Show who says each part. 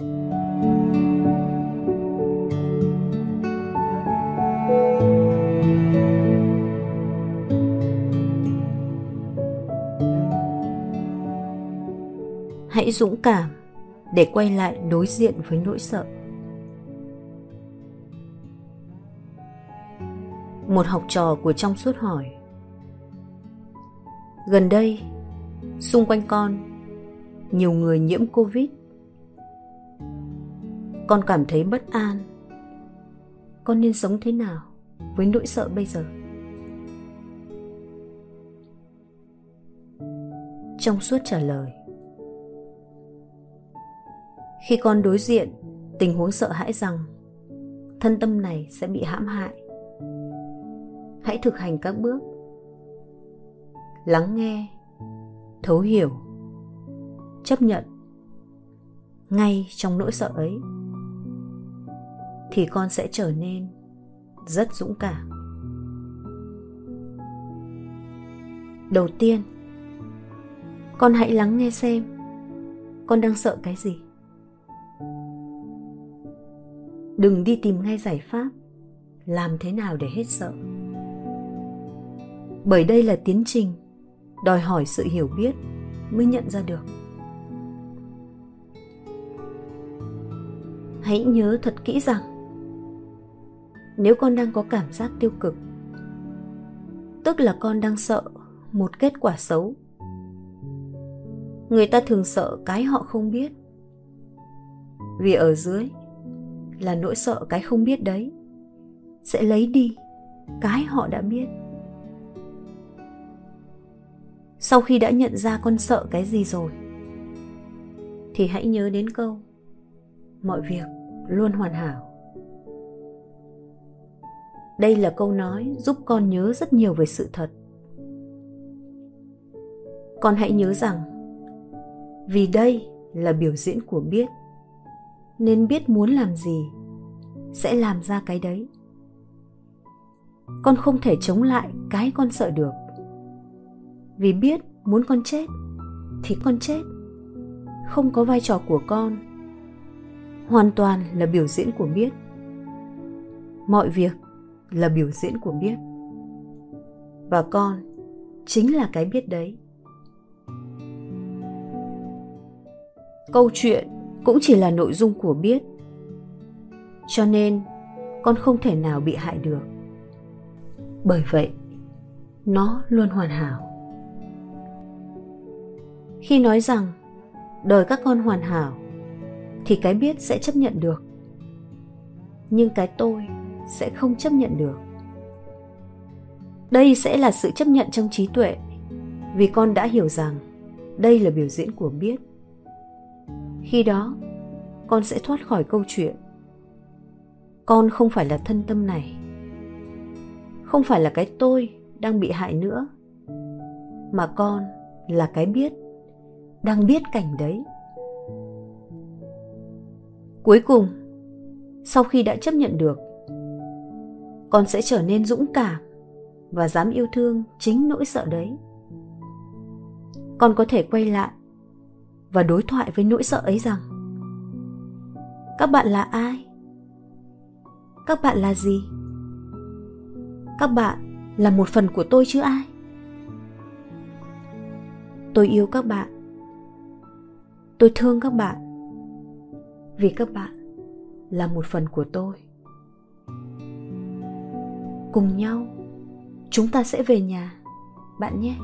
Speaker 1: hãy dũng cảm để quay lại đối diện với nỗi sợ. Một học trò của trong suốt hỏi. Gần đây, xung quanh con, nhiều người nhiễm covid con cảm thấy bất an. Con nên sống thế nào với nỗi sợ bây giờ? Trong suốt trả lời. Khi con đối diện tình huống sợ hãi rằng thân tâm này sẽ bị hãm hại, hãy thực hành các bước. Lắng nghe, thấu hiểu, chấp nhận ngay trong nỗi sợ ấy thì con sẽ trở nên rất dũng cảm. Đầu tiên, con hãy lắng nghe xem con đang sợ cái gì. Đừng đi tìm ngay giải pháp làm thế nào để hết sợ. Bởi đây là tiến trình đòi hỏi sự hiểu biết mới nhận ra được. Hãy nhớ thật kỹ rằng nếu con đang có cảm giác tiêu cực. Tức là con đang sợ một kết quả xấu. Người ta thường sợ cái họ không biết. Vì ở dưới là nỗi sợ cái không biết đấy. Sẽ lấy đi cái họ đã biết. Sau khi đã nhận ra con sợ cái gì rồi, thì hãy nhớ đến câu, mọi việc luôn hoàn hảo đây là câu nói giúp con nhớ rất nhiều về sự thật. Con hãy nhớ rằng, vì đây là biểu diễn của biết, nên biết muốn làm gì sẽ làm ra cái đấy. Con không thể chống lại cái con sợ được. Vì biết muốn con chết, thì con chết. Không có vai trò của con, hoàn toàn là biểu diễn của biết. Mọi việc là biểu diễn của biết. Và con chính là cái biết đấy. Câu chuyện cũng chỉ là nội dung của biết. Cho nên, con không thể nào bị hại được. Bởi vậy, nó luôn hoàn hảo. Khi nói rằng đời các con hoàn hảo, thì cái biết sẽ chấp nhận được. Nhưng cái tôi sẽ không chấp nhận được. Đây sẽ là sự chấp nhận trong trí tuệ, vì con đã hiểu rằng đây là biểu diễn của biết. Khi đó, con sẽ thoát khỏi câu chuyện, con không phải là thân tâm này, không phải là cái tôi đang bị hại nữa, mà con là cái biết, đang biết cảnh đấy. Cuối cùng, sau khi đã chấp nhận được con sẽ trở nên dũng cảm và dám yêu thương chính nỗi sợ đấy. Con có thể quay lại và đối thoại với nỗi sợ ấy rằng, các bạn là ai? Các bạn là gì? Các bạn là một phần của tôi chứ ai? Tôi yêu các bạn. Tôi thương các bạn vì các bạn là một phần của tôi cùng nhau. Chúng ta sẽ về nhà. Bạn nhé.